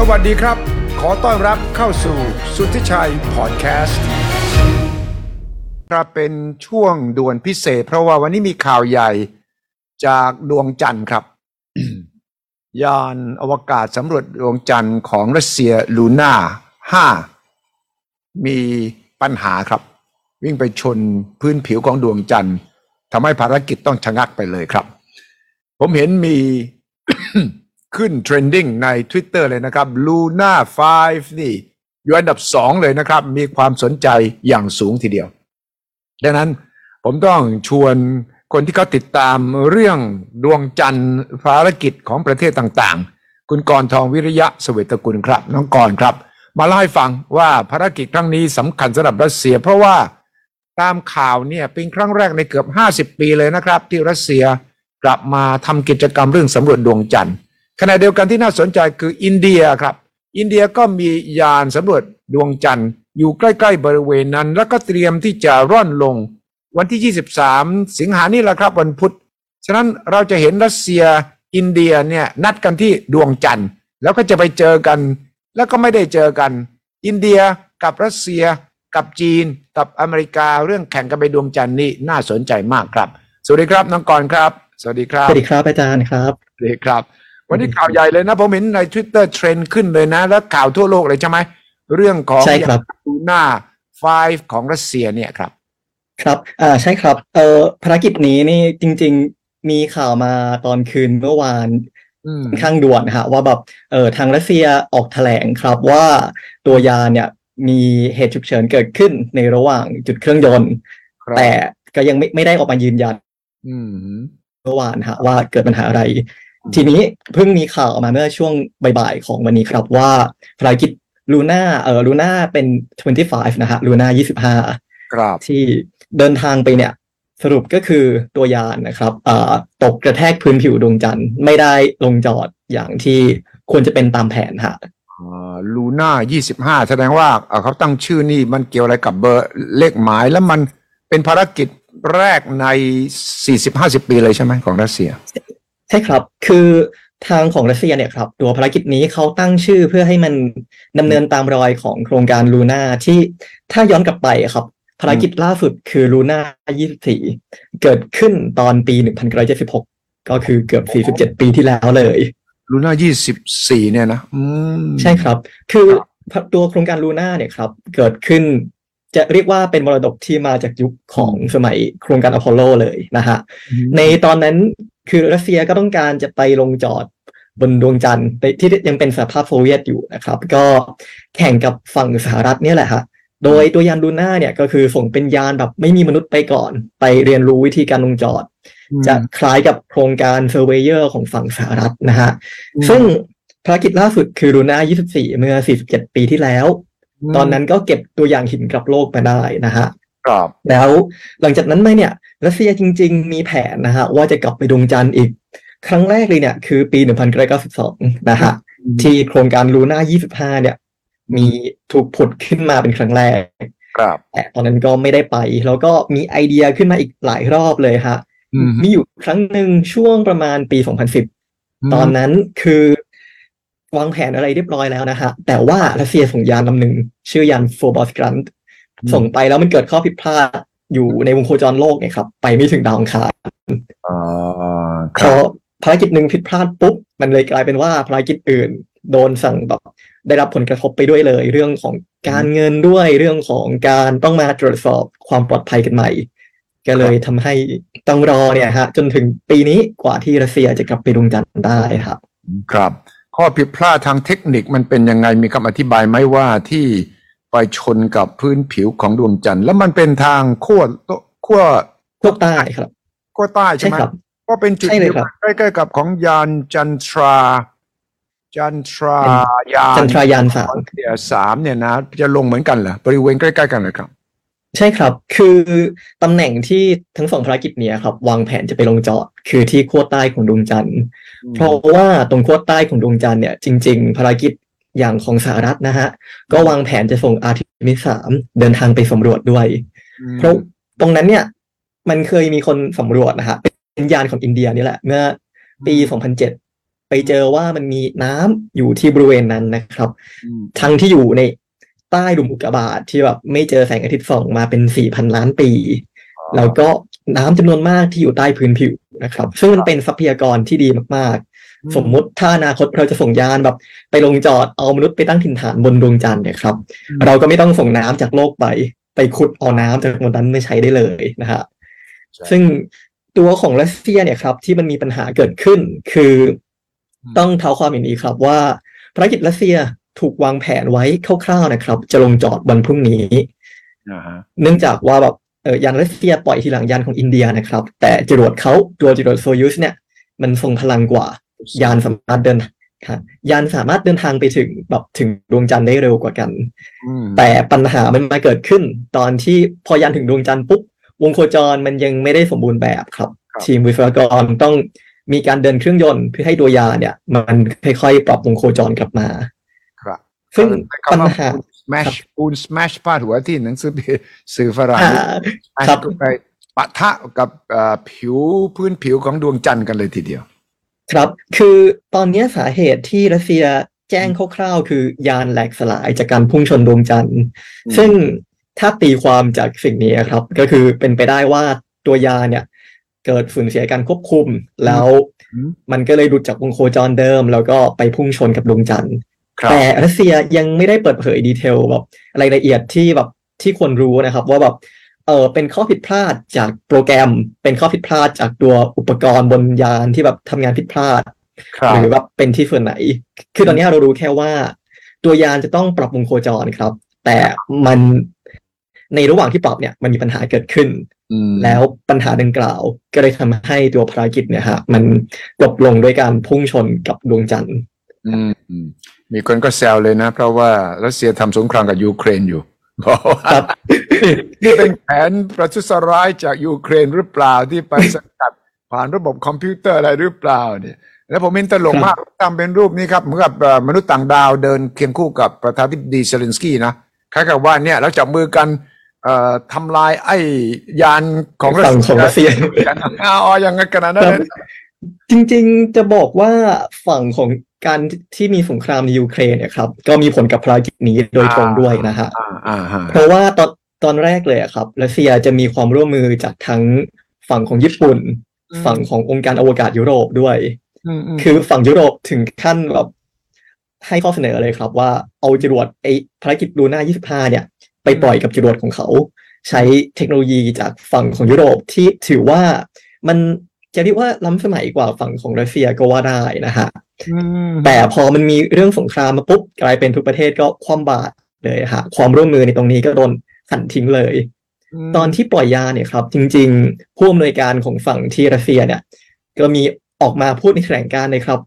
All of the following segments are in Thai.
สวัสดีครับ ขอต้อนรับเข้าสู่สุทธิชัยพอดแคสต์ครับเป็นช่วงด่วนพิเศษ เพราะว่าวันนี้มีข่าวใหญ่จากดวงจันทร์ครับ ยานอวกาศสำรวจดวงจันทร์ของรัสเซียลูน่า5มีปัญหาครับ วิ่งไปชนพื้นผิวของดวงจันทร์ทำให้ภารกิจต้องชะงักไปเลยครับ ผมเห็นมี ขึ้น trending ใน Twitter เลยนะครับ Luna 5 นี่ อยู่อันดับสองเลยนะครับ มีความสนใจอย่างสูงทีเดียว ดังนั้นผมต้องชวนคนที่เขาติดตามเรื่องดวงจันทร์ภารกิจของประเทศต่างๆ คุณกรณ์ทองวิริยะเวตกุลครับ น้องกรณ์ครับ มาเล่าให้ฟังว่าภารกิจครั้งนี้สำคัญสำหรับรัสเซีย เพราะว่าตามข่าวเนี่ยเป็นครั้งแรกในเกือบ 50 ปีเลยนะครับ ที่รัสเซียกลับมาทำกิจกรรมเรื่องสำรวจดวงจันทร์ ขณะเดียวกันที่น่าสนใจคืออินเดียครับ อินเดียก็มียานสำรวจดวงจันทร์อยู่ใกล้ ๆ บริเวณนั้น แล้วก็เตรียมที่จะร่อนลง วันที่ 23 สิงหานี่แหละครับวันพุธฉะนั้นเราจะเห็นรัสเซียอินเดียเนี่ยนัดกันที่ดวงจันทร์ แล้วก็จะไปเจอกัน แล้วก็ไม่ได้เจอกัน อินเดียกับรัสเซียกับจีนกับอเมริกาเรื่องแข่งกันไปดวงจันทร์นี่น่าสนใจมากครับ สวัสดีครับน้องกรณ์ครับ สวัสดีครับ สวัสดีครับอาจารย์ครับสวัสดีครับ วันนี้ข่าวใหญ่เลยนะผมเห็นใน Twitter เทรนด์ขึ้นเลยนะ แล้วข่าวทั่วโลกเลยใช่ไหมเรื่องของใช่ครับลูน่า5ของรัสเซียเนี่ยครับ ครับอ่าใช่ครับเอ่อภารกิจนี้นี่จริง ๆมีข่าวมาตอนคืนเมื่อวานอืมค่อนข้างด่วนนะฮะว่าแบบเอ่อทางรัสเซียออกแถลงครับว่าตัวยานเนี่ยมีเหตุฉุกเฉินเกิดขึ้นในระหว่างจุดเครื่องยนต์ครับแต่ก็ยังไม่ไม่ได้ออกมายืนยันอืมเมื่อวานฮะว่าเกิดปัญหาอะไร ทีนี้เพิ่งมีข่าวออกมาเมื่อช่วงบ่ายๆของวันนี้ครับว่าภารกิจลูน่าเออลูน่าเป็น 25 นะฮะลูน่า25 ครับ ที่เดินทางไปเนี่ย สรุปก็คือตัวยานนะครับเอ่อตกกระแทกพื้นผิวดวงจันทร์ไม่ได้ลงจอดอย่างที่ควรจะเป็นตามแผนฮะลูน่า25แสดงว่าเอ่อเขาตั้งชื่อนี่มันเกี่ยวอะไรกับเบอร์เลขหมายแล้วมันเป็นภารกิจแรกใน40-50ปีเลยใช่ไหมของรัสเซีย ใช่ครับ คือทางของรัสเซียเนี่ยครับ ตัวภารกิจนี้เขาตั้งชื่อเพื่อให้มันดำเนินตามรอยของโครงการลูน่าที่ถ้าย้อนกลับไปครับ ภารกิจล่าสุดคือลูน่า24 เกิดขึ้นตอนปี 1976 ก็คือเกือบ 47 ปีที่แล้วเลยลูน่า24 เนี่ยนะอืมใช่ครับ คือตัวโครงการลูน่าเนี่ยครับ เกิดขึ้นจะเรียกว่าเป็นมรดกที่มาจากยุคของสมัยโครงการอพอลโลเลยนะฮะ ในตอนนั้น คือรัสเซียก็ต้องการจะไปลงจอดบนดวงจันทร์ที่ยังเป็นสหภาพโซเวียตอยู่นะครับ ก็แข่งกับฝั่งสหรัฐเนี่ยแหละฮะโดยตัวยานลูน่าเนี่ยก็คือส่งเป็นยานแบบไม่มีมนุษย์ไปก่อน ไปเรียนรู้วิธีการลงจอด จะคล้ายกับโครงการเซอร์เวเยอร์ของฝั่งสหรัฐนะฮะซึ่งภารกิจล่าสุดคือลูน่า 24 เมื่อ 47 ปีที่แล้ว ตอนนั้นก็เก็บตัวอย่างหินกลับโลกมาได้นะฮะ ครับแล้วหลังจากนั้นมาเนี่ยรัสเซียจริง ๆ มีแผนนะฮะว่าจะกลับไปดวงจันทร์อีก ครั้งแรกเลยเนี่ย คือปี 1992 นะฮะที่โครงการลูน่า25 เนี่ย มีถูกผุดขึ้นมาเป็นครั้งแรกครับแต่ตอนนั้นก็ไม่ได้ไป แล้วก็มีไอเดียขึ้นมาอีกหลายรอบเลยฮะอืมมีอยู่ครั้งหนึ่งช่วงประมาณปี 2010 ตอนนั้นคือวางแผนอะไรเรียบร้อยแล้วนะฮะ แต่ว่ารัสเซียส่งยานลำหนึ่งชื่อยานโฟบอสกรัน ส่งไปแล้วมันเกิดข้อผิดพลาดอยู่ในวงโคจรโลกไงครับ ไปไม่ถึงดาวอังคารอ่าคพรัอบภารกิจหนึ่งผิดพลาดปุ๊บ มันเลยกลายเป็นว่าภารกิจอื่น โดนสั่งแบบได้รับผลกระทบไปด้วยเลย เรื่องของการเงินด้วยเรื่องของการต้องมาตรวจสอบความปลอดภัยกันใหม่ ก็เลยทำให้ต้องรอเนี่ยฮะ จนถึงปีนี้กว่าที่รัสเซียจะกลับไปดวงจันทร์ได้ครับ ครับ ข้อผิดพลาดทางเทคนิคมันเป็นยังไงมีคำอธิบายไหมว่าที่ ไปชนกับพื้นผิวของดวงจันทร์ แล้วมันเป็นทางขั้วขั้วพวกใต้ครับขั้วใต้ใช่ใช่ไหมครับก็เป็นจุดใช่เลยครับใกล้ๆกับของยานจันทรา จันทรายานจันทรายานสามเดียสามเนี่ยนะจะลงเหมือนกันเหรอบริเวณใกล้ๆกันเลยครับใช่ครับ คือตำแหน่งที่ทั้งสองภารกิจเนี้ยครับ วางแผนจะไปลงจอด คือที่ขั้วใต้ของดวงจันทร์ เพราะว่าตรงขั้วใต้ของดวงจันทร์เนี่ยจริง ๆ ภารกิจ อย่างของสหรัฐนะฮะ ก็วางแผนจะส่งอาร์ทิมิสสามเดินทางไปสำรวจด้วย เพราะตรงนั้นเนี่ย มันเคยมีคนสำรวจนะฮะเป็นยานของอินเดียนี่แหละ เมื่อปี 2007 ไปเจอว่ามันมีน้ำอยู่ที่บริเวณนั้นนะครับอืมทั้งที่อยู่ในใต้หลุมอุกกาบาตที่แบบไม่เจอแสงอาทิตย์ส่องมาเป็นสี่พันล้านปี แล้วก็น้ำจำนวนมากที่อยู่ใต้พื้นผิวนะครับ ซึ่งมันเป็นทรัพยากรที่ดีมากๆ สมมุติถ้าอนาคตเราจะส่งยานแบบ ไปลงจอดเอามนุษย์ไปตั้งถิ่นฐานบนดวงจันทร์เนี่ยครับ เราก็ไม่ต้องส่งน้ำจากโลกไป ไปขุดเอาน้ำจากบนนั้นไม่ใช้ได้เลยนะฮะใช่ซึ่งตัวของรัสเซียเนี่ยครับ ที่มันมีปัญหาเกิดขึ้น คืออมต้องเท้าความอย่างนี้ครับว่าภารกิจรัสเซียถูกวางแผนไว้คร่าวๆนะครับ จะลงจอดวันพรุ่งนี้อ่าฮะเนื่องจากว่าแบบเออยานรัสเซียปล่อยทีหลังยานของอินเดียนะครับ แต่จรวดเขาตัวจรวดโซยูสเนี่ย มันทรงพลังกว่า ยานสามารถเดินค่ะยานสามารถเดินทางไปถึงแบบถึงดวงจันทร์ได้เร็วกว่ากันอืมแต่ปัญหามันมาเกิดขึ้น ตอนที่พอยานถึงดวงจันทร์ปุ๊บวงโคจรมันยังไม่ได้สมบูรณ์แบบครับ ทีมวิศวกรต้องมีการเดินเครื่องยนต์เพื่อให้ตัวยานเนี่ย มันค่อยๆปรับวงโคจรกลับมา ครับ ซึ่งแต่ปัญคำว่าหา smash ปูน smash พาดหัวที่หนังสือพิมพ์สื่อฝรั่งอ่า smash ครับเข้าไปปะทะกับเอ่อผิวพื้นผิวของดวงจันทร์กันเลยทีเดียว ครับ คือตอนนี้สาเหตุที่รัสเซียแจ้งคร่าวๆ คือยานแหลกสลายจากการพุ่งชนดวงจันทร์อืมซึ่งถ้าตีความจากสิ่งนี้ครับ ก็คือเป็นไปได้ว่าตัวยานเนี่ย เกิดสูญเสียการควบคุม แล้วอืมมันก็เลยหลุดจากวงโคจรเดิม แล้วก็ไปพุ่งชนกับดวงจันทร์ครับแต่รัสเซียยังไม่ได้เปิดเผยดีเทลแบบรายละเอียดที่แบบที่ควรรู้นะครับ ว่าแบบ เออเป็นข้อผิดพลาดจากโปรแกรม เป็นข้อผิดพลาดจากตัวอุปกรณ์บนยานที่แบบทำงานผิดพลาดครับหรือแบบเป็นที่ส่วนไหน คือตอนนี้เรารู้แค่ว่า ตัวยานจะต้องปรับวงโคจรครับ แต่มันในระหว่างที่ปรับเนี่ยมันมีปัญหาเกิดขึ้นอืมแล้วปัญหาดังกล่าวก็เลยทำให้ตัวภารกิจเนี่ยฮะมันจบลงด้วยการพุ่งชนกับดวงจันทร์อืมอืมมีคนก็แซวเลยนะ เพราะว่ารัสเซียทำสงครามกับยูเครนอยู่บอกว่า ครับนี่นี่เป็นแผนประทุษร้ายจากยูเครนหรือเปล่าที่ไปสกัดผ่านระบบคอมพิวเตอร์อะไรหรือเปล่าเนี่ย แล้วผมเห็นตลกมากทำเป็นรูปนี้ครับเหมือนกับเอ่อมนุษย์ต่างดาวเดินเคียงคู่กับประธานาธิบดีเซเลนสกี้นะคล้ายกับว่าเนี่ยเราจับมือกันเอ่อทำลายไอ้ยานของฝั่งของรัสเซียกันอ๋ออย่างนั้นขนาดนั้นคเลรับย จริงๆ จะบอกว่าฝั่งของการที่มีสงครามในยูเครนเนี่ยครับก็มีผลกับภารกิจนี้โดยตรงด้วยนะฮะอ่าอ่าฮะเพราะว่าตอนตอนแรกเลยอะครับรัสเซียจะมีความร่วมมือจากทั้งฝั่งของญี่ปุ่น ฝั่งขององค์การอวกาศยุโรปด้วยอืมอืมคือฝั่งยุโรปถึงขั้นแบบให้ข้อเสนอเลยครับ ว่าเอาจรวดไอภารกิจลูน่า25 เนี่ย ไปปล่อยกับจรวดของเขา ใช้เทคโนโลยีจากฝั่งของยุโรปที่ถือว่ามัน จะเรียกว่าล้ำสมัยกว่าฝั่งของรัสเซียก็ว่าได้นะฮะอืมแต่พอมันมีเรื่องสงครามมาปุ๊บกลายเป็นทุกประเทศก็คว่ำบาตรเลยฮะความร่วมมือในตรงนี้ก็โดนหั่นทิ้งเลยมตอนที่ปล่อยยาเนี่ยครับ จริงๆผู้อำนวยการของฝั่งที่รัสเซียเนี่ย ก็มีออกมาพูดในแถลงการณ์เลยครับ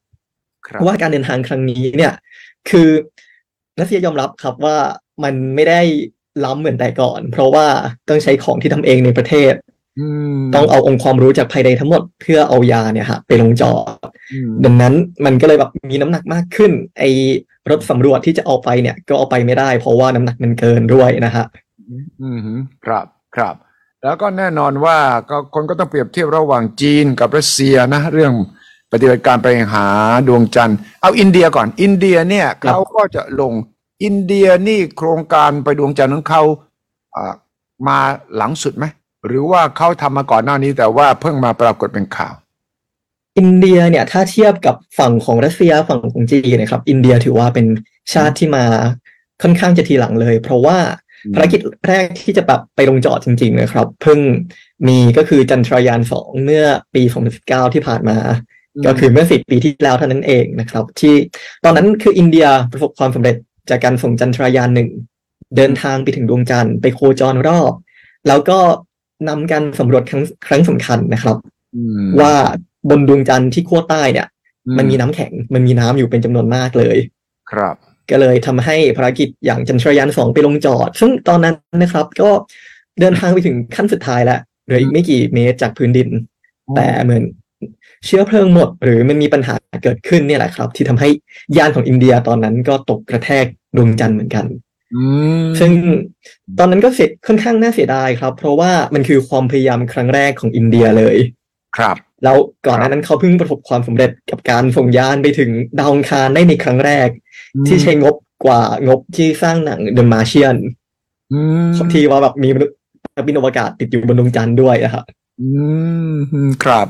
ครับว่าการเดินทางครั้งนี้เนี่ย คือรัสเซียยอมรับครับว่ามันไม่ได้ล้ำเหมือนแต่ก่อน เพราะว่าต้องใช้ของที่ทำเองในประเทศอืม ต้องเอาองค์ความรู้จากภายในทั้งหมดเพื่อเอายาเนี่ยฮะไปลงจอดอืมดังนั้นมันก็เลยแบบมีน้ำหนักมากขึ้น ไอรถสำรวจที่จะเอาไปเนี่ย ก็เอาไปไม่ได้ เพราะว่าน้ำหนักมันเกินด้วยนะฮะอืมฮึครับครับ แล้วก็แน่นอนว่าก็คนก็ต้องเปรียบเทียบระหว่างจีนกับรัสเซียนะ เรื่องปฏิบัติการไปหาดวงจันทร์เอาอินเดียก่อน อินเดียเนี่ยครับเขาก็จะลงอินเดียนี่โครงการไปดวงจันทร์ของเขาอ่ามาหลังสุดไหม หรือว่าเขาทำมาก่อนหน้านี้แต่ว่าเพิ่งมาปรากฏเป็นข่าว อินเดียเนี่ยถ้าเทียบกับฝั่งของรัสเซียฝั่งของจีนนะครับ อินเดียถือว่าเป็นชาติที่มาค่อนข้างจะทีหลังเลย เพราะว่าอืมภารกิจแรกที่จะแบบไปลงจอดจริง ๆ นะครับ เพิ่งมีก็คือจันทรายานสองเมื่อปี2019ที่ผ่านมา ก็คือเมื่อสิปีที่แล้วเท่านั้นเองนะครับ ที่ตอนนั้นคืออินเดียประสบความสำเร็จจากการส่งจันทรายานหนึ่งเดินทางไปถึงดวงจันทร์ไปโคจรรอบ แล้วก็ นำการสำรวจครั้งครั้งสำคัญนะครับอืมว่าบนดวงจันทร์ที่ขั้วใต้เนี่ย มันมีน้ำแข็งมันมีน้ำอยู่เป็นจำนวนมากเลย ครับ ก็เลยทำให้ภารกิจอย่างจันทรายานสองไปลงจอด ซึ่งตอนนั้นนะครับ ก็เดินทางไปถึงขั้นสุดท้ายแล้วเหลืออีกไม่กี่เมตรจากพื้นดิน แต่เหมือนเชื้อเพลิงหมด หรือมันมีปัญหาเกิดขึ้นเนี่ยแหละครับ ที่ทำให้ยานของอินเดียตอนนั้นก็ตกกระแทกดวงจันทร์เหมือนกันอืม ซึ่งตอนนั้นก็เสียค่อนข้างน่าเสียดายครับ เพราะว่ามันคือความพยายามครั้งแรกของอินเดียเลย ครับ แล้วก่อนหน้านั้นเขาเพิ่งประสบความสำเร็จกับการส่งยานไปถึงดาวอังคารได้ในครั้งแรก ที่ใช้งบกว่างบที่สร้างหนัง The Martian อืมที่ว่าแบบมีมนุษย์นักบินอวกาศติดอยู่บนดวงจันทร์ด้วยอะครับอืมครับ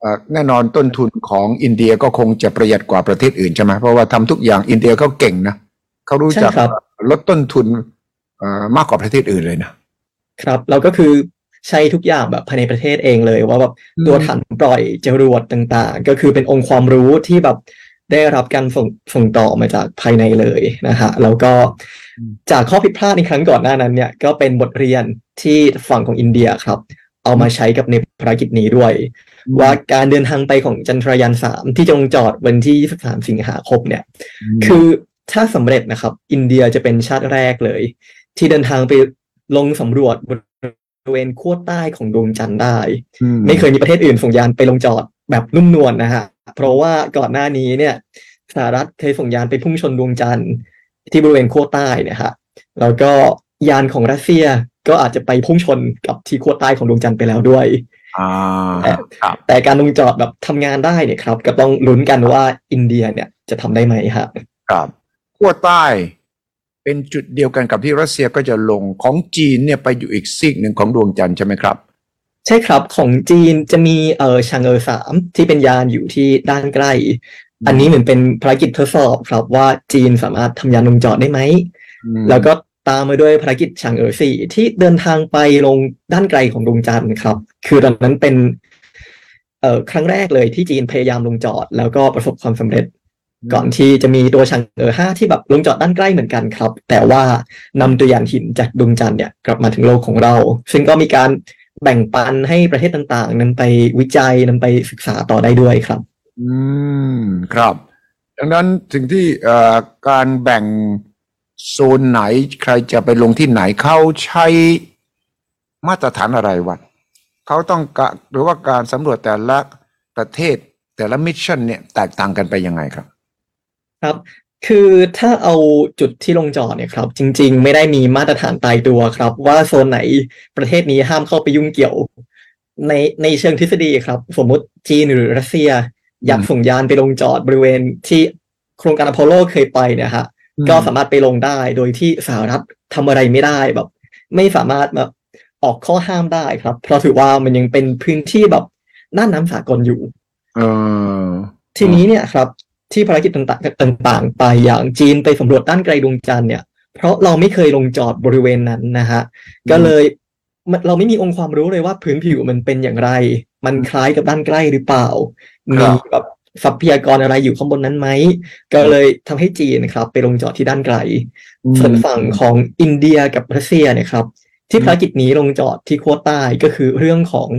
เอ่อแน่นอนต้นทุนของอินเดียก็คงจะประหยัดกว่าประเทศอื่นใช่ไหมเพราะว่าทำทุกอย่างอินเดียเขาเก่งนะ เขารู้จักใช่ครับลดต้นทุนเอ่อมากกว่าประเทศอื่นเลยนะครับแล้วก็คือใช้ทุกอย่างแบบภายในประเทศเองเลย ว่าแบบตัวถังปล่อยจรวดต่างๆ ก็คือเป็นองค์ความรู้ที่แบบได้รับการส่งส่งต่อมาจากภายในเลยนะฮะแล้วก็จากข้อผิดพลาดในครั้งก่อนหน้านั้นเนี่ยก็เป็นบทเรียนที่ฝั่งของอินเดียครับ เอามาใช้กับในภารกิจนี้ด้วย ว่าการเดินทางไปของจันทรายานสามที่จะลงจอดวันที่ 23 สิงหาคมเนี่ย คือ ถ้าสำเร็จนะครับ อินเดียจะเป็นชาติแรกเลย ที่เดินทางไปลงสำรวจบริเวณขั้วใต้ของดวงจันทร์ได้ ไม่เคยมีประเทศอื่นส่งยานไปลงจอดแบบนุ่มนวลนะฮะเพราะว่าก่อนหน้านี้เนี่ยสหรัฐเคยส่งยานไปพุ่งชนดวงจันทร์ที่บริเวณขั้วใต้เนะฮะแล้วก็ยานของรัสเซียก็อาจจะไปพุ่งชนกับที่ขั้วใต้ของดวงจันทร์ไปแล้วด้วยอ่าแต่ครับแต่การลงจอดแบบทำงานได้เนี่ยครับ ก็ต้องลุ้นกันว่าอินเดียเนี่ยจะทำได้ไหมฮะครับ ขั้วใต้เป็นจุดเดียวกันกับที่รัสเซียก็จะลงของจีนเนี่ยไปอยู่อีกซีกหนึ่งของดวงจันทร์ใช่ไหมครับ ใช่ครับของจีนจะมีเออชางเออสามที่เป็นยานอยู่ที่ด้านใกล้ อันนี้เหมือนเป็นภารกิจทดสอบครับว่าจีนสามารถทำยานลงจอดได้ไหม แล้วก็ตามมาด้วยภารกิจชางเอ๋อสี่ที่เดินทางไปลงด้านไกลของดวงจันทร์ครับ คือตอนนั้นเป็นเอ่อครั้งแรกเลยที่จีนพยายามลงจอด แล้วก็ประสบความสำเร็จ ก่อนที่จะมีตัวชางเอ๋อห้าที่แบบลงจอดด้านใกล้เหมือนกันครับ แต่ว่านำตัวยานหินจากดวงจันทร์เนี่ยกลับมาถึงโลกของเรา ซึ่งก็มีการแบ่งปันให้ประเทศต่างๆนำไปวิจัยนำไปศึกษาต่อได้ด้วยครับ อืมครับดังนั้นถึงที่เอ่อการแบ่งโซนไหนใครจะไปลงที่ไหนเขาใช้มาตรฐานอะไรวัดเขาต้องกะหรือว่าการสำรวจแต่ละประเทศแต่ละมิชชั่นเนี่ยแตกต่างกันไปยังไงครับ ครับ คือถ้าเอาจุดที่ลงจอดเนี่ยครับ จริง ๆ ไม่ได้มีมาตรฐานตายตัวครับ ว่าโซนไหนประเทศนี้ห้ามเข้าไปยุ่งเกี่ยว ในในเชิงทฤษฎีครับ สมมุติจีนหรือรัสเซีย อยากส่งยานไปลงจอดบริเวณที่โครงการอพอลโลเคยไปเนี่ยฮะก็สามารถไปลงได้โดยที่สหรัฐทำอะไรไม่ได้แบบ ไม่สามารถแบบออกข้อห้ามได้ครับ เพราะถือว่ามันยังเป็นพื้นที่แบบน่านน้ำสากลอยู่เออทีนี้เนี่ยครับ ที่ภารกิจต่างๆต่างๆ ไปอย่างจีนไปสำรวจด้านไกลดวงจันทร์เนี่ย เพราะเราไม่เคยลงจอดบริเวณนั้นนะฮะก็เลยมันเราไม่มีองค์ความรู้เลยว่าพื้นผิวมันเป็นอย่างไร มันคล้ายกับด้านใกล้หรือเปล่ามีแบบทรัพยากรอะไรอยู่ข้างบนนั้นไหม ก็เลยทำให้จีนนะครับ ไปลงจอดที่ด้านไกล ส่วนฝั่งของอินเดียกับรัสเซียเนี่ยครับ ที่ภารกิจนี้ลงจอดที่ขั้วใต้ก็คือเรื่องของ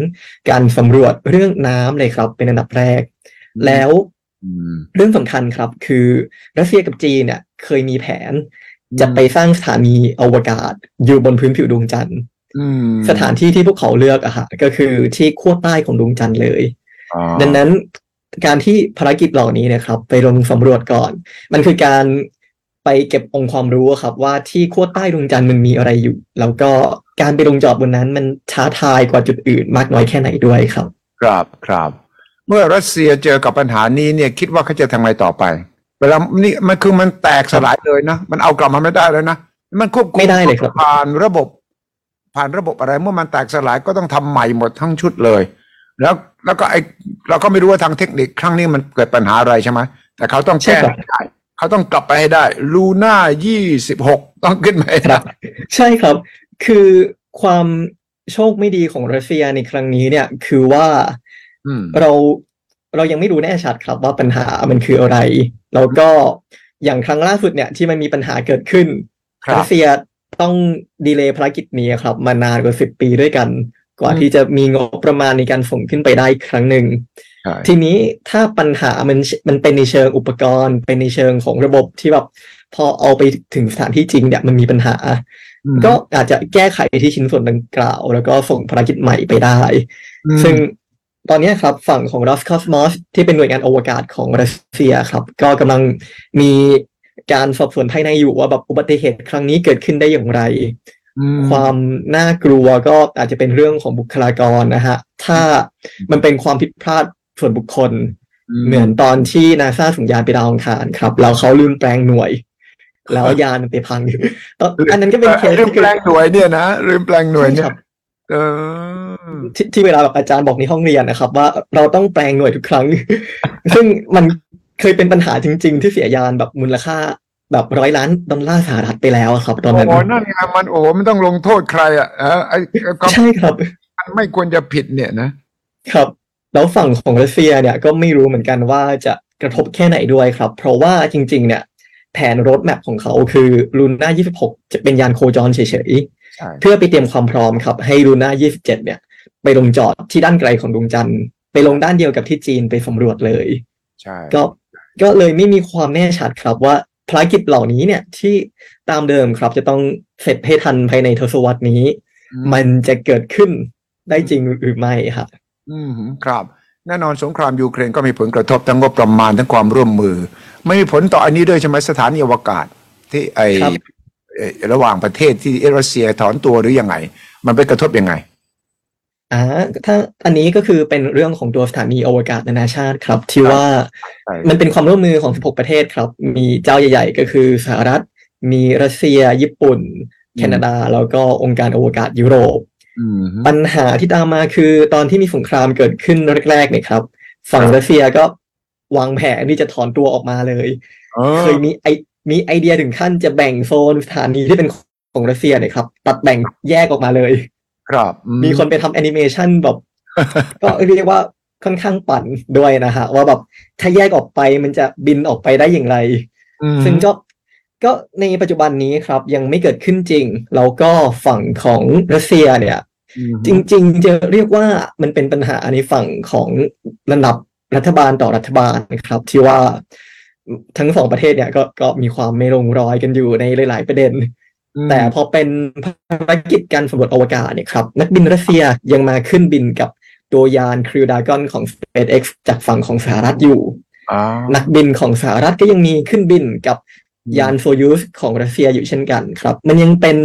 การสำรวจเรื่องน้ำเลยครับ เป็นอันดับแรก แล้วอืม เรื่องสำคัญครับ คือรัสเซียกับจีนเนี่ย เคยมีแผน จะไปสร้างสถานีอวกาศอยู่บนพื้นผิวดวงจันทร์อืมสถานที่ที่พวกเขาเลือกอะฮะก็คือที่ขั้วใต้ของดวงจันทร์เลยอ๋อดังนั้นการที่ภารกิจเหล่านี้เนะครับ ไปลงสำรวจก่อน มันคือการไปเก็บองค์ความรู้อะครับ ว่าที่ขั้วใต้ดวงจันทร์มันมีอะไรอยู่ แล้วก็การไปลงจอดบนนั้นมันท้าทายกว่าจุดอื่นมากน้อยแค่ไหนด้วยครับ ครับครับ เมื่อรัสเซียเจอกับปัญหานี้เนี่ยคิดว่าเขาจะทำไงต่อไป เวลานี่มันคือมันแตกสลายเลยนะ มันเอากลับมาไม่ได้เลยนะ มันควบคุมไม่ได้เลยครับผ่านระบบ ผ่านระบบอะไร เมื่อมันแตกสลายก็ต้องทำใหม่หมดทั้งชุดเลย แล้วแล้วก็ไอเราก็ไม่รู้ว่าทางเทคนิคครั้งนี้มันเกิดปัญหาอะไรใช่ไหมแต่เขาต้องแก้ใช่ครับให้ได้เขาต้องกลับไปให้ได้ ลูน่ายี่สิบหกต้องขึ้นไปให้ครัได้บใช่ครับ คือความโชคไม่ดีของรัสเซียในครั้งนี้เนี่ย คือว่าอืม เราเรายังไม่รู้แน่ชัดครับว่าปัญหามันคืออะไร แล้วก็อย่างครั้งล่าสุดเนี่ยที่มันมีปัญหาเกิดขึ้นครับรัสเซียต้องดีเลย์ภารกิจนี้ครับ มานานกว่าสิบปีด้วยกัน กว่าที่จะมีงบประมาณในการส่งขึ้นไปได้อีกครั้งหนึ่งใช่ทีนี้ถ้าปัญหามันมันเป็นในเชิงอุปกรณ์ เป็นในเชิงของระบบที่แบบพอเอาไปถึงสถานที่จริงเนี่ยมันมีปัญหาอืมก็อาจจะแก้ไขที่ชิ้นส่วนดังกล่าว แล้วก็ส่งภารกิจใหม่ไปได้อืมซึ่ง ตอนนี้ครับฝั่งของ Roscosmos ที่เป็นหน่วยงานอวกาศของรัสเซียครับ ก็กำลังมีการสอบสวนภายในอยู่ว่าแบบอุบัติเหตุครั้งนี้เกิดขึ้นได้อย่างไรอืมความน่ากลัวก็อาจจะเป็นเรื่องของบุคลากรนะฮะ ถ้ามันเป็นความผิดพลาดส่วนบุคคล เหมือนตอนที่นาซาส่งยานไปดาวอังคารครับ แล้วเขาลืมแปลงหน่วย แล้วยานมันไปพังตอนอันนั้นก็เป็นเคสลืมที่แปลงหน่วยเนี่ยนะลืมแปลงหน่วยเนี่ยครับเออ ที่ที่เวลาแบบอาจารย์บอกในห้องเรียนนะครับ ว่าเราต้องแปลงหน่วยทุกครั้ง ซึ่งมันเคยเป็นปัญหาจริง ๆ ที่เสียยานแบบมูลค่าแบบร้อยล้านดอลลาร์สหรัฐไปแล้วครับตอนนั้นโอ้นั่นไงมันโอ้โหมันต้องลงโทษใครอะเออไอ้ก็ใช่ครับมันไม่ควรจะผิดเนี่ยนะ ครับ แล้วฝั่งของรัสเซียเนี่ยก็ไม่รู้เหมือนกันว่าจะกระทบแค่ไหนด้วยครับ เพราะว่าจริง ๆ เนี่ย แผนรถแมพของเขาคือลูน่า26 จะเป็นยานโคจรเฉยใช่ๆ เพื่อไปเตรียมความพร้อมครับ ให้ลูน่า27 เนี่ย ไปลงจอดที่ด้านไกลของดวงจันทร์ไปลงด้านเดียวกับที่จีนไปสำรวจเลยใช่ก็ก็เลยไม่มีความแน่ชัดครับว่าภารกิจเหล่านี้เนี่ยที่ตามเดิมครับจะต้องเสร็จให้ทันภายในทศวรรษนี้ มันจะเกิดขึ้นได้จริงหรือไม่ครับอืมครับแน่นอนสงครามยูเครนก็มีผลกระทบทั้งงบประมาณทั้งความร่วมมือ ไม่มีผลต่ออันนี้ด้วยใช่ไหมสถานีอวกาศที่ไอค รับเอ่อระหว่างประเทศที่รัสเซียถอนตัวหรือยังไง มันไปกระทบยังไงอ่าถ้าอันนี้ก็คือเป็นเรื่องของตัวสถานีอวกาศนานาชาติครับ ที่ว่าใช่มันเป็นความร่วมมือของ 16 ประเทศครับ มีเจ้าใหญ่ ๆ ก็คือสหรัฐ มีรัสเซีย ญี่ปุ่น แคนาดา แล้วก็องค์การอวกาศยุโรปอืมปัญหาที่ตามมาคือตอนที่มีสงครามเกิดขึ้นแรกๆเนี่ยครับ ฝั่งรัสเซียก็วางแผนที่จะถอนตัวออกมาเลยเออเคยมีไอ มีไอเดียถึงขั้นจะแบ่งโซนสถานีที่เป็นของรัสเซียเนี่ยครับ ตัดแบ่งแยกออกมาเลย ครับอืมีคนไปทำแอนิเมชันแบบก็เรียกว่าค่อนข้างปั่นด้วยนะฮะว่าแบบถ้าแยกออกไปมันจะบินออกไปได้อย่างไรอืมซึ่งก็ก็ในปัจจุบันนี้ครับยังไม่เกิดขึ้นจริง แล้วก็ฝั่งของรัสเซียเนี่ยอืมจริง ๆ จะเรียกว่ามันเป็นปัญหาในฝั่งของระดับรัฐบาลต่อรัฐบาลนะครับ ที่ว่า ทั้งสองประเทศเนี่ยก็ก็มีความไม่ลงรอยกันอยู่ในหลาย ๆ ประเด็น แต่พอเป็นภารกิจการสำรวจอวกาศเนี่ยครับ นักบินรัสเซียยังมาขึ้นบินกับตัวยานคริวดากอนของ SpaceX จากฝั่งของสหรัฐอยู่อ่านักบินของสหรัฐก็ยังมีขึ้นบินกับยานโซยูสของรัสเซียอยู่เช่นกันครับ มันยังเป็น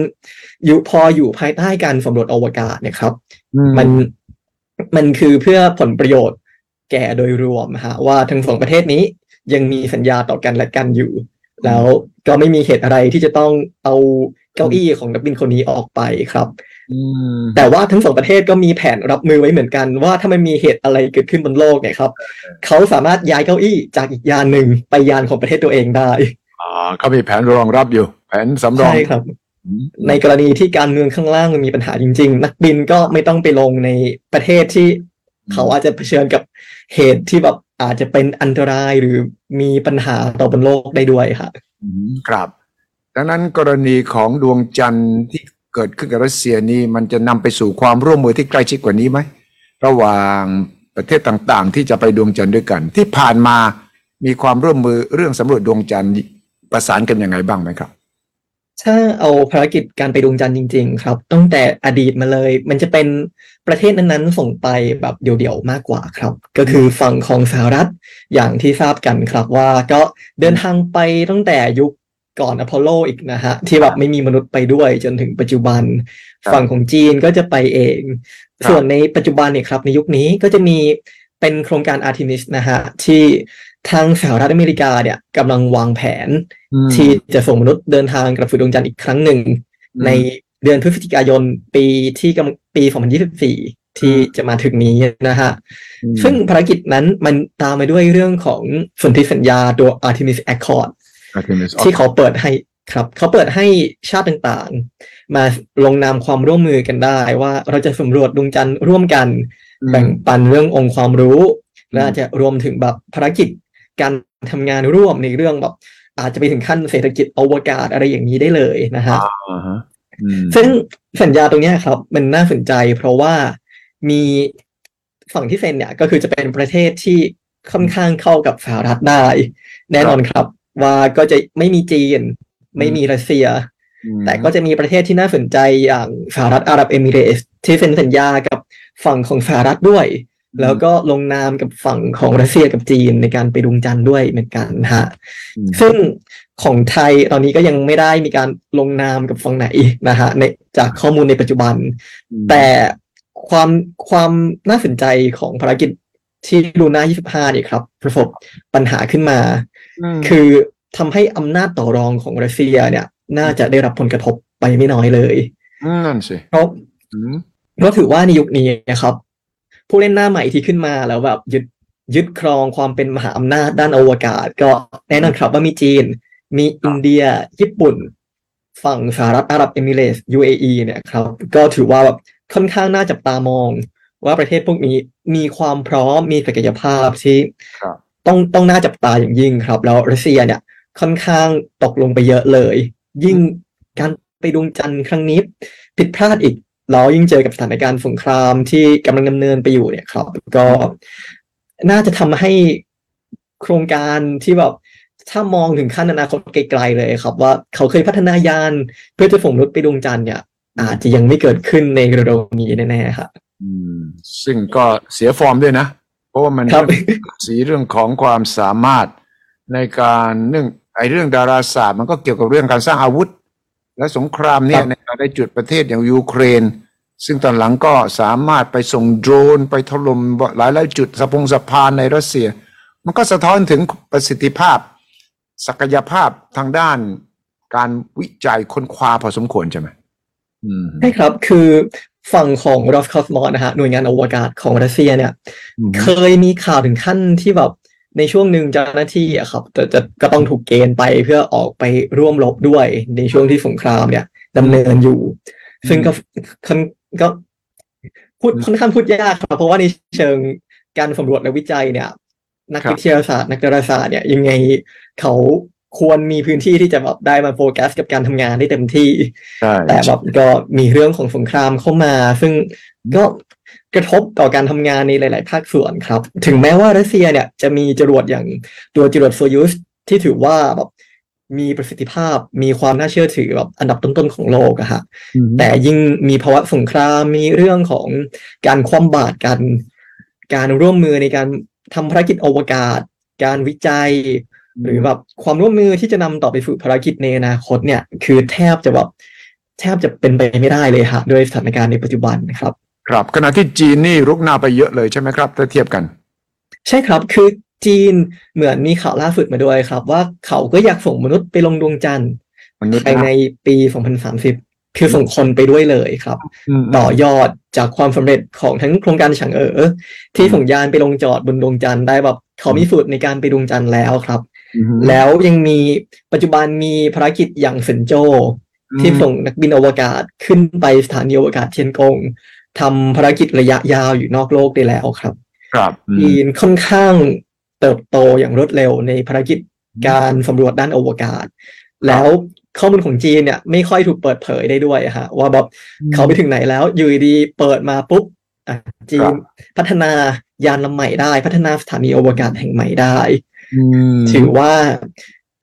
อยู่พออยู่ภายใต้การสำรวจอวกาศเนะครับอืมันมันคือเพื่อผลประโยชน์แก่โดยรวมฮะว่าทั้งสองประเทศนี้ ยังมีสัญญาต่อกันและกันอยู่ แล้วก็ไม่มีเหตุอะไรที่จะต้องเอาเก้าอี้ของนักบินคนนี้ออกไปครับอืมแต่ว่าทั้งสองประเทศก็มีแผนรับมือไว้เหมือนกัน ว่าถ้ามันมีเหตุอะไรเกิดขึ้นบนโลกเนี่ยครับเขาสามารถย้ายเก้าอี้จากอีกยานหนึ่งไปยานของประเทศตัวเองได้อ่าเขามีแผนรองรับอยู่ แผนสำรองใช่ครับอืมในกรณีที่การเมืองข้างล่างมันมีปัญหาจริง ๆ นักบินก็ไม่ต้องไปลงในประเทศที่เขาอาจจะเผชิญกับเหตุที่แบบ อาจจะเป็นอันตรายหรือมีปัญหาต่อบนโลกได้ด้วยค่ะครับ ดังนั้นกรณีของดวงจันทร์ที่เกิดขึ้นกับรัสเซียนี้มันจะนำไปสู่ความร่วมมือที่ใกล้ชิดกว่านี้ไหมระหว่างประเทศต่างๆ ที่จะไปดวงจันทร์ด้วยกัน ที่ผ่านมามีความร่วมมือเรื่องสำรวจดวงจันทร์ประสานกันยังไงบ้างไหมครับ ถ้าเอาภารกิจการไปดวงจันทร์จริง ๆ ครับ ตั้งแต่อดีตมาเลย มันจะเป็นประเทศนั้นๆ ส่งไปแบบเดี่ยวๆมากกว่าครับ ก็คือฝั่งของสหรัฐอย่างที่ทราบกันครับว่าก็เดินทางไปตั้งแต่ยุคก่อนอพอลโลอีกนะฮะ ที่แบบไม่มีมนุษย์ไปด้วยจนถึงปัจจุบันครับฝั่งของจีนก็จะไปเองครับส่วนในปัจจุบันเนี่ยครับในยุคนี้ก็จะมีเป็นโครงการอาร์ทิมิสนะฮะที่ ทางสหรัฐอเมริกาเนี่ยกำลังวางแผน ที่จะส่งมนุษย์เดินทางกลับสู่ดวงจันทร์อีกครั้งหนึ่งอืมในเดือนพฤศจิกายนปีที่กำลังปี 2024 ที่จะมาถึงนี้นะฮะอืมซึ่งภารกิจนั้นมันตามมาด้วยเรื่องของสนธิสัญญาตัว Artemis Accord Artemis ที่เขาเปิดให้ครับ เขาเปิดให้ชาติต่างๆ มาลงนามความร่วมมือกันได้ว่าเราจะสำรวจดวงจันทร์ร่วมกันอืมแบ่งปันเรื่ององค์ความรู้และอาจจะรวมถึงแบบภารกิจ การทำงานร่วมในเรื่องแบบ อาจจะไปถึงขั้นเศรษฐกิจอวกาศอะไรอย่างนี้ได้เลยนะฮะอ่าฮะอืมซึ่งสัญญาตรงเนี้ยครับ มันน่าสนใจเพราะว่ามีฝั่งที่เซ็นเนี่ยก็คือจะเป็นประเทศที่ค่อนข้างเข้ากับสหรัฐได้ แน่นอนครับ ว่าก็จะไม่มีจีน ไม่มีรัสเซียอืมแต่ก็จะมีประเทศที่น่าสนใจอย่างสหรัฐอาหรับเอมิเรตส์ที่เซ็นสัญญากับฝั่งของสหรัฐด้วย แล้วก็ลงนามกับฝั่งของรัสเซียกับจีนในการไปดวงจันทร์ด้วยเหมือนกันฮะอืมซึ่งของไทยตอนนี้ก็ยังไม่ได้มีการลงนามกับฝั่งไหนนะฮะในจากข้อมูลในปัจจุบัน แต่ความความน่าสนใจของภารกิจที่ลูน่า25เนี่ยครับ ประสบปัญหาขึ้นมามคือทำให้อำนาจต่อรองของรัสเซียเนี่ย น่าจะได้รับผลกระทบไปไม่น้อยเลยมนั่นสิเพราะอืมเพราะถือว่าในยุคนี้นะครับ ผู้เล่นหน้าใหม่ที่ขึ้นมาแล้วแบบยึดยึดครองความเป็นมหาอำนาจด้านอวกาศ ก็แน่นอนครับว่ามีจีน มีอินเดีย ญี่ปุ่น ฝั่งสหรัฐอาหรับเอมิเรตส์ UAE เนี่ยครับ ก็ถือว่าแบบค่อนข้างน่าจับตามอง ว่าประเทศพวกนี้มีความพร้อมมีศักยภาพที่ครับต้องต้องน่าจับตาอย่างยิ่งครับ แล้วรัสเซียเนี่ยค่อนข้างตกลงไปเยอะเลย ยิ่งการไปดวงจันทร์ครั้งนี้ผิดพลาดอีก แล้วยิ่งเจอกับสถานการณ์สงครามที่กำลังดำเนินไปอยู่เนี่ยครับ ก็น่าจะทำให้โครงการที่แบบถ้ามองถึงขั้นอนาคตไกลๆเลยครับ ว่าเขาเคยพัฒนายานเพื่อจะส่งมนุษย์ไปดวงจันทร์เนี่ยอาจจะยังไม่เกิดขึ้นในเร็วๆนี้แน่ๆครับอืมซึ่งก็เสียฟอร์มด้วยนะ เพราะว่ามันครับสีเรื่องของความสามารถในการเรื่องไอ้เรื่องดาราศาสตร์ มันก็เกี่ยวกับเรื่องการสร้างอาวุธ และสงครามเนี่คยรับในการได้จุดประเทศอย่างยูเครน ซึ่งตอนหลังก็สามารถไปส่งโดรนไปถล่มหลายหลายๆจุดสะพงสะพานในรัสเซีย มันก็สะท้อนถึงประสิทธิภาพ ศักยภาพทางด้านการวิจัยค้นคว้าพอสมควรใช่ไหมอืมใช่ครับคือฝั่งของ Roscosmos นะฮะหน่วยงานอวกาศของรัสเซียเนี่ยอืมเคยมีข่าวถึงขั้นที่แบบ ในช่วงหนึ่งเจ้าหน้าที่อะครับจะจะก็ต้องถูกเกณฑ์ไปเพื่อออกไปร่วมรบด้วยในช่วงที่สงครามเนี่ยดำเนินอยู่ ซึ่งก็ค่อนก็พูดค่อนข้างพูดยากครับเพราะว่าในเชิงการสำรวจและวิจัยเนี่ย นักครับวิทยาศาสตร์นักดาราศาสตร์เนี่ยยังไงเขาควรมีพื้นที่ที่จะแบบได้มาโฟกัสกับการทำงานได้เต็มที่ใช่แต่แบบก็มีเรื่องของสงครามเข้ามา ซึ่งก็ กระทบต่อการทำงานในหลาย ๆ ภาคส่วนครับ ถึงแม้ว่ารัสเซียเนี่ยจะมีจรวดอย่างตัวจรวดโซยูสที่ถือว่าแบบมีประสิทธิภาพมีความน่าเชื่อถือแบบอันดับต้น ๆ ของโลกอะฮะอืมแต่ยิ่งมีภาวะสงครามมีเรื่องของการคว่ำบาตรกัน การร่วมมือในการทำภารกิจอวกาศ การวิจัย หรือแบบความร่วมมือที่จะนำต่อไปสู่ภารกิจในอนาคตเนี่ย คือแทบจะแบบแทบจะเป็นไปไม่ได้เลยฮะด้วยสถานการณ์ในปัจจุบันนะครับ ครับขณะที่จีนนี่รุกหน้าไปเยอะเลยใช่ไหมครับ ถ้าเทียบกัน ใช่ครับคือจีนเหมือนมีข่าวล่าสุดมาด้วยครับ ว่าเขาก็อยากส่งมนุษย์ไปลงดวงจันทร์มนุษย์ภายในปี 2030 คือส่งคนไปด้วยเลยครับมต่อยอดจากความสำเร็จของทั้งโครงการฉางเอ๋อที่ส่งยานไปลงจอดบนดวงจันทร์ได้แบบเขามีสูตรในการไปดวงจันทร์แล้วครับอืมแล้วยังมีปัจจุบันมีภารกิจอย่างเซินโจที่ส่งนักบินอวกาศขึ้นไปสถานีอวกาศเทียนกง ทำภารกิจระยะยาวอยู่นอกโลกได้แล้วครับ ครับอืมจีนค่อนข้างเติบโตอย่างรวดเร็วในภารกิจการสำรวจด้านอวกาศ แล้วข้อมูลของจีนเนี่ยไม่ค่อยถูกเปิดเผยได้ด้วยฮะว่าแบบเขาไปถึงไหนแล้วอยู่ดีๆเปิดมาปุ๊บอะจีนพัฒนายานลำใหม่ได้ พัฒนาสถานีอวกาศแห่งใหม่ได้อืมถือว่า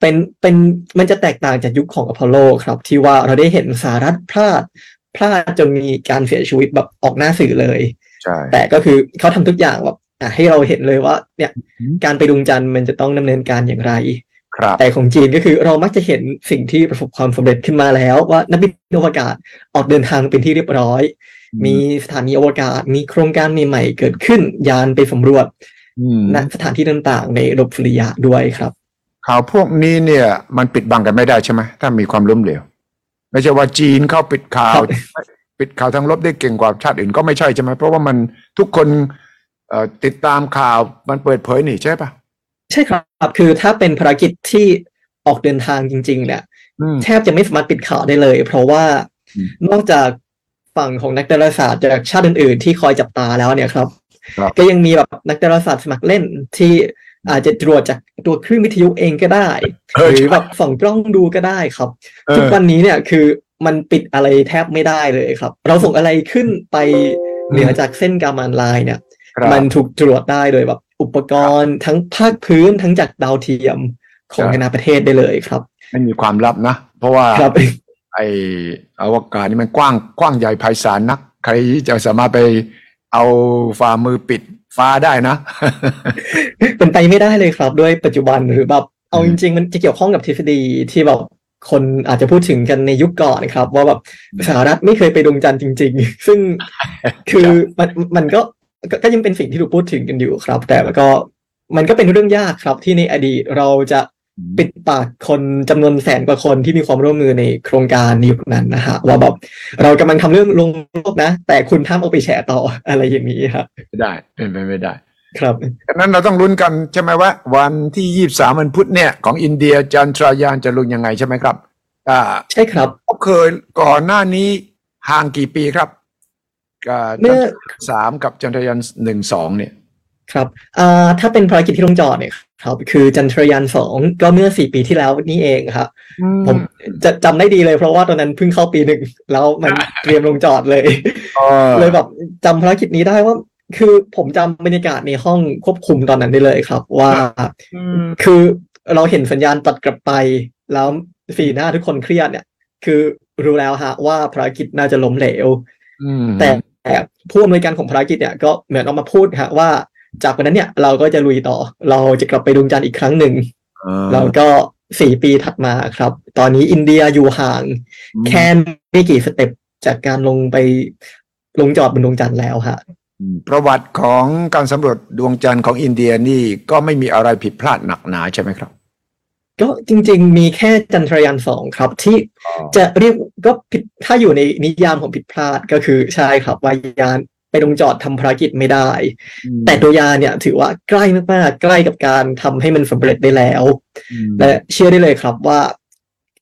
เป็นเป็นมันจะแตกต่างจากยุคของอพอลโลครับ ที่ว่าเราได้เห็นสหรัฐพลาด พลาดจนมีการเสียชีวิตแบบออกหน้าสื่อเลย ใช่ แต่ก็คือเขาทำทุกอย่างแบบอะให้เราเห็นเลยว่า เนี่ยอืมการไปดวงจันทร์มันจะต้องดำเนินการอย่างไรครับแต่ของจีนก็คือเรามักจะเห็นสิ่งที่ประสบความสำเร็จขึ้นมาแล้ว ว่านักบินอวกาศออกเดินทางเป็นที่เรียบร้อย มีสถานีอวกาศ มีโครงการใหม่ๆเกิดขึ้น ยานไปสำรวจอืมณสถานที่ต่างๆ ในระบบสุริยะด้วยครับ ข่าวพวกนี้เนี่ย มันปิดบังกันไม่ได้ใช่ไหมถ้ามีความล้มเหลว ไม่ใช่ว่าจีนเข้าปิดข่าวครับปิดข่าวทางลบได้เก่งกว่าชาติอื่นก็ไม่ใช่ใช่ไหมเพราะว่ามันทุกคนเอ่อติดตามข่าวมันเปิดเผยนี่ใช่ปะใช่ครับคือถ้าเป็นภารกิจที่ออกเดินทางจริง ๆ เนี่ยอืมแทบจะไม่สามารถปิดข่าวได้เลย เพราะว่าอืมนอกจากฝั่งของนักดาราศาสตร์จากชาติอื่น ๆ ที่คอยจับตาแล้วเนี่ยครับครับ ก็ยังมีแบบนักดาราศาสตร์สมัครเล่นที่อาจจะตรวจจากตัวคลื่นวิทยุเองก็ได้เออ หรือใช่แบบส่องกล้องดูก็ได้ครับเออทุกวันนี้เนี่ยคือมันปิดอะไรแทบไม่ได้เลยครับ เราส่งอะไรขึ้นไปเหนือจากเส้นกามันไลน์เนี่ยครับมันถูกตรวจได้โดยแบบอุปกรณ์ทั้งภาคพื้นทั้งจากดาวเทียมของครับนานาประเทศได้เลยครับไม่มีความลับนะ เพราะว่าครับไออวกาศนี่มันกว้างกว้างใหญ่ไพศาลนัก ใครจะสามารถไปเอาฝ่ามือปิดฟ้าได้นะ เป็นไปไม่ได้เลยครับ ด้วยปัจจุบันหรือแบบ เอาจริง ๆ มันจะเกี่ยวข้องกับทฤษฎีที่แบบคนอาจจะพูดถึงกันในยุคก่อนนะครับ ว่าแบบสหรัฐไม่เคยไปดวงจันทร์จริง ๆ ซึ่งคือมันมันก็ก็ก็ยังเป็นสิ่งที่ถูกพูดถึงกันอยู่ครับ แต่ก็มันก็เป็นเรื่องยากครับที่ในอดีตเราจะปิดปากคนจำนวนแสนกว่าคนที่มีความร่วมมือในโครงการในยุคนั้นนะฮะว่าแบบเรากำลังทำเรื่องลงโลกนะ แต่คุณห้ามเอาไปแฉต่ออะไรอย่างนี้ครับไม่ได้เป็นไปไม่ได้ ครับดังนั้นเราต้องลุ้นกันใช่ไหมว่า วันที่ยี่สามวันพุธเนี่ยของอินเดียจันทรายานจะลงยังไงใช่ไหมครับ อ่าใช่ครับเขาเคยก่อนหน้านี้ห่างกี่ปีครับกับเมื่อสามกับจันทรายานหนึ่งสองเนี่ยครับอ่าถ้าเป็นภารกิจที่ลงจอดเนี่ยครับคือจันทรยานสองก็เมื่อสี่ปีที่แล้วนี่เองครับผมจะจำได้ดีเลยเพราะว่าตอนนั้นเพิ่งเข้าปีหนึ่งแล้วมันเตรียมลงจอดเลยเลยแบบจำภารกิจนี้ได้ว่า คือผมจำบรรยากาศในห้องควบคุมตอนนั้นได้เลยครับ ว่าอืมคือเราเห็นสัญญาณตัดกลับไป แล้วสีหน้าทุกคนเครียดเนี่ย คือรู้แล้วฮะว่าภารกิจน่าจะล้มเหลวอืมแต่แต่ผู้อำนวยการของภารกิจเนี่ยก็เหมือนออกมาพูดฮะว่า จากวันนั้นเนี่ยเราก็จะลุยต่อ เราจะกลับไปดวงจันทร์อีกครั้งหนึ่งอ่าแล้วก็สี่ปีถัดมาครับ ตอนนี้อินเดียอยู่ห่าง แค่ไม่กี่สเต็ปจากการลงไปลงจอดบนดวงจันทร์แล้วฮะอืม ประวัติของการสำรวจดวงจันทร์ของอินเดียนี่ก็ไม่มีอะไรผิดพลาดหนักหนาใช่ไหมครับ ก็จริง ๆ มีแค่จันทรยานสองครับ ที่จะเรียกก็ผิดถ้าอยู่ในนิยามของผิดพลาดก็คือใช่ครับว่ายานไปลงจอดทำภารกิจไม่ได้ แต่ตัวยานเนี่ยถือว่าใกล้มากๆใกล้กับการทำให้มันสำเร็จได้แล้วอืมและเชื่อได้เลยครับว่า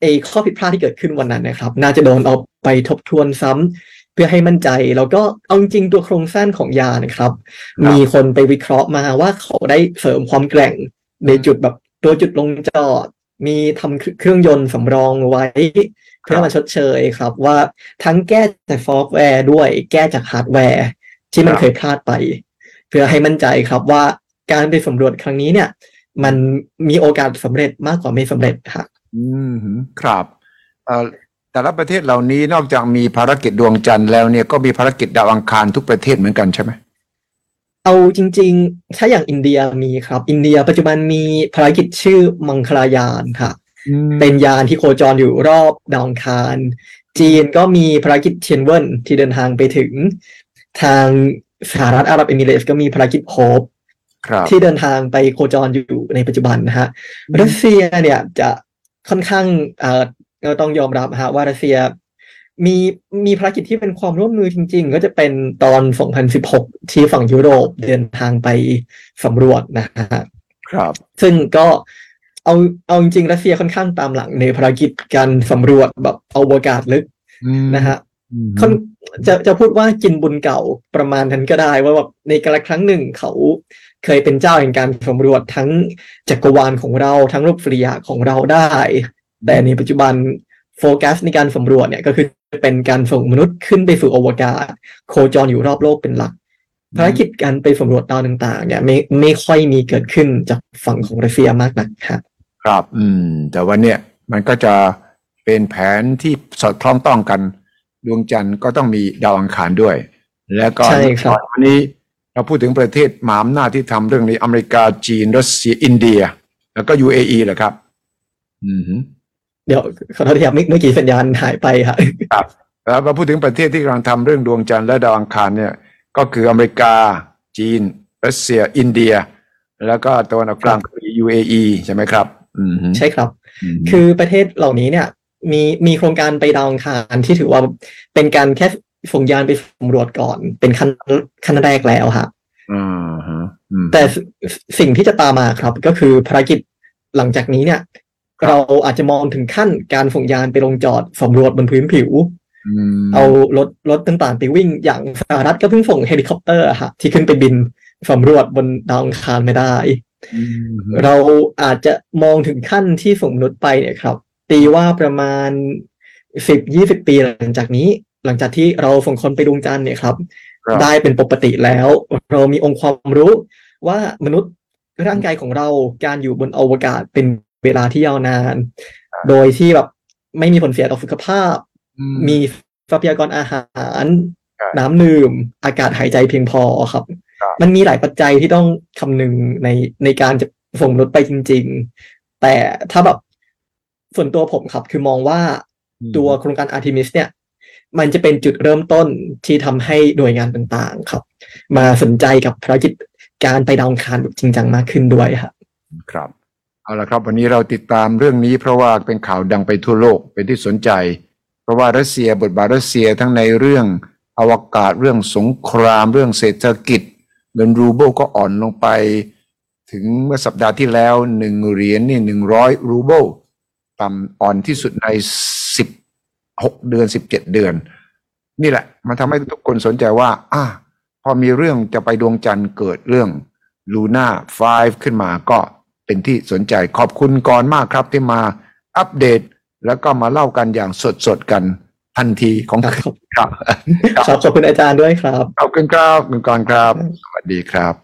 ไอ้ข้อผิดพลาดที่เกิดขึ้นวันนั้นนะครับ น่าจะโดนเอาไปทบทวนซ้ำ เพื่อให้มั่นใจแล้วก็เอาจริงๆตัวโครงสร้างของยานนะครับ มีคนไปวิเคราะห์มาว่าเขาได้เสริมความแกร่ง ในจุดแบบตัวจุดลงจอด มีทำเครื่องยนต์สำรองไว้ เพื่อมาชดเชยครับ ว่าทั้งแก้จากซอฟต์แวร์ด้วยแก้จากฮาร์ดแวร์ ที่มันครับเคยพลาดไป เพื่อให้มั่นใจครับว่าการไปสำรวจครั้งนี้เนี่ย มันมีโอกาสสำเร็จมากกว่าไม่สำเร็จค่ะอืมครับเอ่อ แต่ละประเทศเหล่านี้นอกจากมีภารกิจดวงจันทร์แล้วเนี่ยก็มีภารกิจดาวอังคารทุกประเทศเหมือนกันใช่ไหมเอาจริง ๆ ถ้าอย่างอินเดียมีครับ อินเดียปัจจุบันมีภารกิจชื่อมังคลายานค่ะ เป็นยานที่โคจรอยู่รอบดาวอังคาร จีนก็มีภารกิจเทียนเวินที่เดินทางไปถึง ทางสหรัฐอาหรับเอมิเรตส์ก็มีภารกิจโฮปครับที่เดินทางไปโคจรอยู่ในปัจจุบันนะฮะอืมรัสเซียเนี่ยจะค่อนข้าง เอ่อเราต้องยอมรับนะฮะว่ารัสเซียมีมีภารกิจที่เป็นความร่วมมือจริง ๆ ก็จะเป็นตอน 2016 ที่ฝั่งยุโรปเดินทางไปสำรวจนะฮะครับ ซึ่งก็เอาเอาจริงๆรัสเซียค่อนข้างตามหลังในภารกิจการสำรวจแบบอวกาศลึกอืมนะฮะอืมค่อนจะจะพูดว่ากินบุญเก่าประมาณนั้นก็ได้ ว่าแบบในกาลครั้งหนึ่งเขาเคยเป็นเจ้าแห่งการสำรวจทั้งจักรวาลของเราทั้งรูปสุริยะของเราได้ แต่ในปัจจุบันโฟกัสในการสำรวจเนี่ยก็คือเป็นการส่งมนุษย์ขึ้นไปสู่อวกาศ โคจรอยู่รอบโลกเป็นหลักภารกิจการไปสำรวจดาวต่าง ๆ เนี่ยไม่ไม่ค่อยมีเกิดขึ้นจากฝั่งของรัสเซียมากนักครับครับ อืม แต่ว่าเนี่ยมันก็จะเป็นแผนที่สอดคล้องต้องกัน ดวงจันทร์ก็ต้องมีดาวอังคารด้วย แล้วก็ใช่ครับวันนี้เราพูดถึงประเทศมหาอำนาจที่ทำเรื่องนี้อเมริกาจีนรัสเซียอินเดีย แล้วก็ UAE แหละครับ อืมฮึ เดี๋ยวขอโทษทีครับเมื่อเมื่อกี้สัญญาณหายไปครับแล้วมาพูดถึงประเทศที่กำลังทำเรื่องดวงจันทร์และดาวอังคารเนี่ยก็คืออเมริกา จีน รัสเซีย อินเดีย แล้วก็ตะวันออกกลางคือ UAE ใช่ไหมครับอืมฮึใช่ครับมคือประเทศเหล่านี้เนี่ย มีมีโครงการไปดาวอังคารที่ถือว่าเป็นการแค่ส่งยานไปสำรวจก่อน เป็นขั้นขั้นแรกแล้วครับอ่าฮะอืมแต่สสิ่งที่จะตามมาครับ ก็คือภารกิจหลังจากนี้เนี่ยครับ เราอาจจะมองถึงขั้นการส่งยานไปลงจอดสำรวจบนพื้นผิวอืมเอารถรถต่างๆไปวิ่งอย่างสหรัฐก็เพิ่งส่งเฮลิคอปเตอร์อะฮะที่ขึ้นไปบินสำรวจบนดาวอังคารไม่ได้อืมฮึเราอาจจะมองถึงขั้นที่ส่งมนุษย์ไปเนี่ยครับ ตีว่าประมาณสิบยี่สิบปีหลังจากนี้ หลังจากที่เราส่งคนไปดวงจันทร์เนี่ยครับครับได้เป็นปกติแล้ว เรามีองค์ความรู้ว่ามนุษย์ร่างกายของเราการอยู่บนอวกาศเป็น เวลาที่ยาวนาน โดยที่แบบไม่มีผลเสียต่อสุขภาพอืมีทรัพยากรอาหารครับน้ำดื่ม อากาศหายใจเพียงพอครับคครับ มันมีหลายปัจจัยที่ต้องคำนึงในในการจะส่งมนุษย์ไปจริง ๆ แต่ถ้าแบบส่วนตัวผมครับ คือมองว่าอืมตัวโครงการ Artemis เนี่ย มันจะเป็นจุดเริ่มต้นที่ทำให้หน่วยงานต่างๆ ครับ มาสนใจกับภารกิจการไปดาวอังคารแบบจริงจังมากขึ้นด้วยครับ ครับ เอาละครับ วันนี้เราติดตามเรื่องนี้เพราะว่าเป็นข่าวดังไปทั่วโลกเป็นที่สนใจ เพราะว่ารัสเซียบทบาทรัสเซียทั้งในเรื่องอวกาศเรื่องสงครามเรื่องเศรษฐกิจเงินรูเบิลก็อ่อนลงไป ถึงเมื่อสัปดาห์ที่แล้วหนึ่งเหรียญนี่หนึ่งร้อยรูเบิลต่ำอ่อนที่สุดในสิบหกเดือนสิบเจ็ดเดือน นี่แหละ มันทำให้ทุกคนสนใจว่าอะพอมีเรื่องจะไปดวงจันทร์เกิดเรื่องลูน่า5ขึ้นมาก็ เป็นที่สนใจขอบคุณก่อนมากครับที่มาอัปเดต แล้วก็มาเล่ากันอย่างสดๆกันทันทีของครับครับครับขอบคุณอาจารย์ด้วยครับขอบคุณครับคุณกรณ์ครับ สวัสดีครับ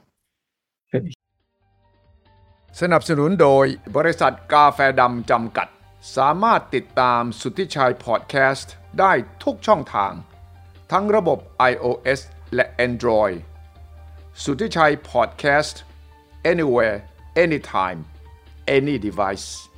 สนับสนุนโดยบริษัทกาแฟดำจำกัด สามารถติดตามสุทธิชัยพอดแคสต์ได้ทุกช่องทาง ทั้งระบบ iOS และ Android สุทธิชัยพอดแคสต์ anywhere anytime any device